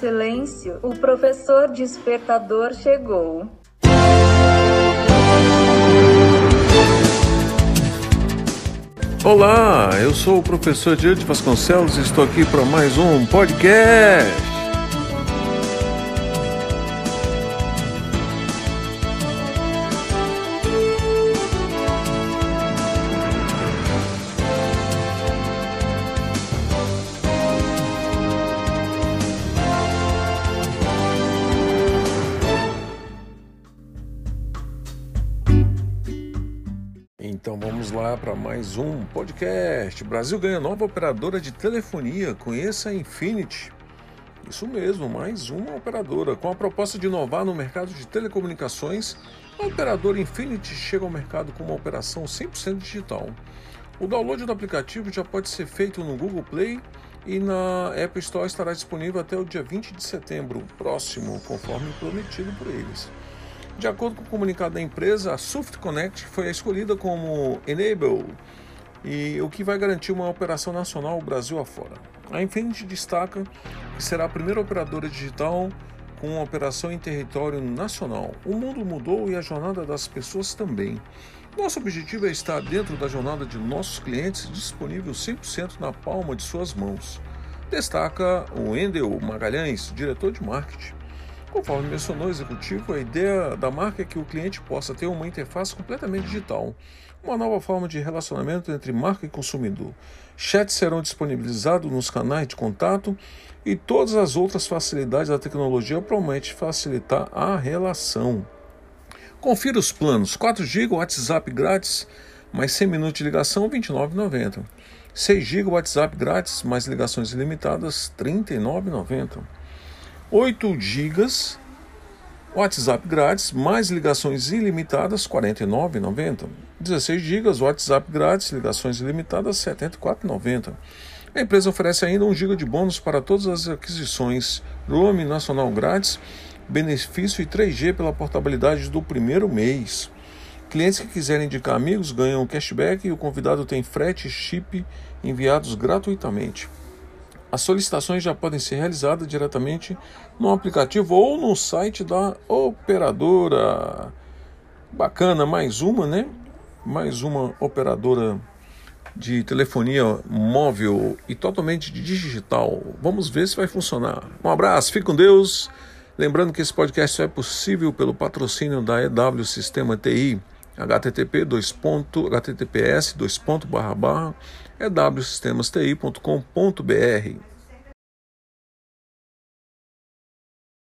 silêncio. O professor despertador chegou. Olá, eu sou o professor Diante Vasconcelos e estou aqui para mais um podcast. Então vamos lá para mais um podcast. Brasil ganha nova operadora de telefonia. Conheça a Infinity. Isso mesmo, mais uma operadora. Com a proposta de inovar no mercado de telecomunicações, a operadora Infinity chega ao mercado com uma operação 100% digital. O download do aplicativo já pode ser feito no Google Play e na App Store estará disponível até o dia 20 de setembro próximo, conforme prometido por eles. De acordo com o comunicado da empresa, a Soft Connect foi escolhida como Enable, e o que vai garantir uma operação nacional Brasil afora. A Infinity destaca que será a primeira operadora digital com uma operação em território nacional. O mundo mudou e a jornada das pessoas também. Nosso objetivo é estar dentro da jornada de nossos clientes, disponível 100% na palma de suas mãos. Destaca o Endel Magalhães, diretor de marketing. Conforme mencionou o executivo, a ideia da marca é que o cliente possa ter uma interface completamente digital, uma nova forma de relacionamento entre marca e consumidor. Chats serão disponibilizados nos canais de contato e todas as outras facilidades da tecnologia promete facilitar a relação. Confira os planos: 4 GB WhatsApp grátis, mais 100 minutos de ligação, R$ 29,90. 6 GB WhatsApp grátis, mais ligações ilimitadas, R$ 39,90. 8 GB WhatsApp grátis, mais ligações ilimitadas, R$ 49,90. 16 GB WhatsApp grátis, ligações ilimitadas, R$ 74,90. A empresa oferece ainda 1 GB de bônus para todas as aquisições Roam Nacional grátis, benefício e 3G pela portabilidade do primeiro mês. Clientes que quiserem indicar amigos ganham cashback e o convidado tem frete e chip enviados gratuitamente. As solicitações já podem ser realizadas diretamente no aplicativo ou no site da operadora. Bacana, mais uma, né? Mais uma operadora de telefonia móvel e totalmente digital. Vamos ver se vai funcionar. Um abraço, fique com Deus. Lembrando que esse podcast só é possível pelo patrocínio da EW Sistema TI, http dois ponto, https dois ponto barra barra ewsistemasti.com.br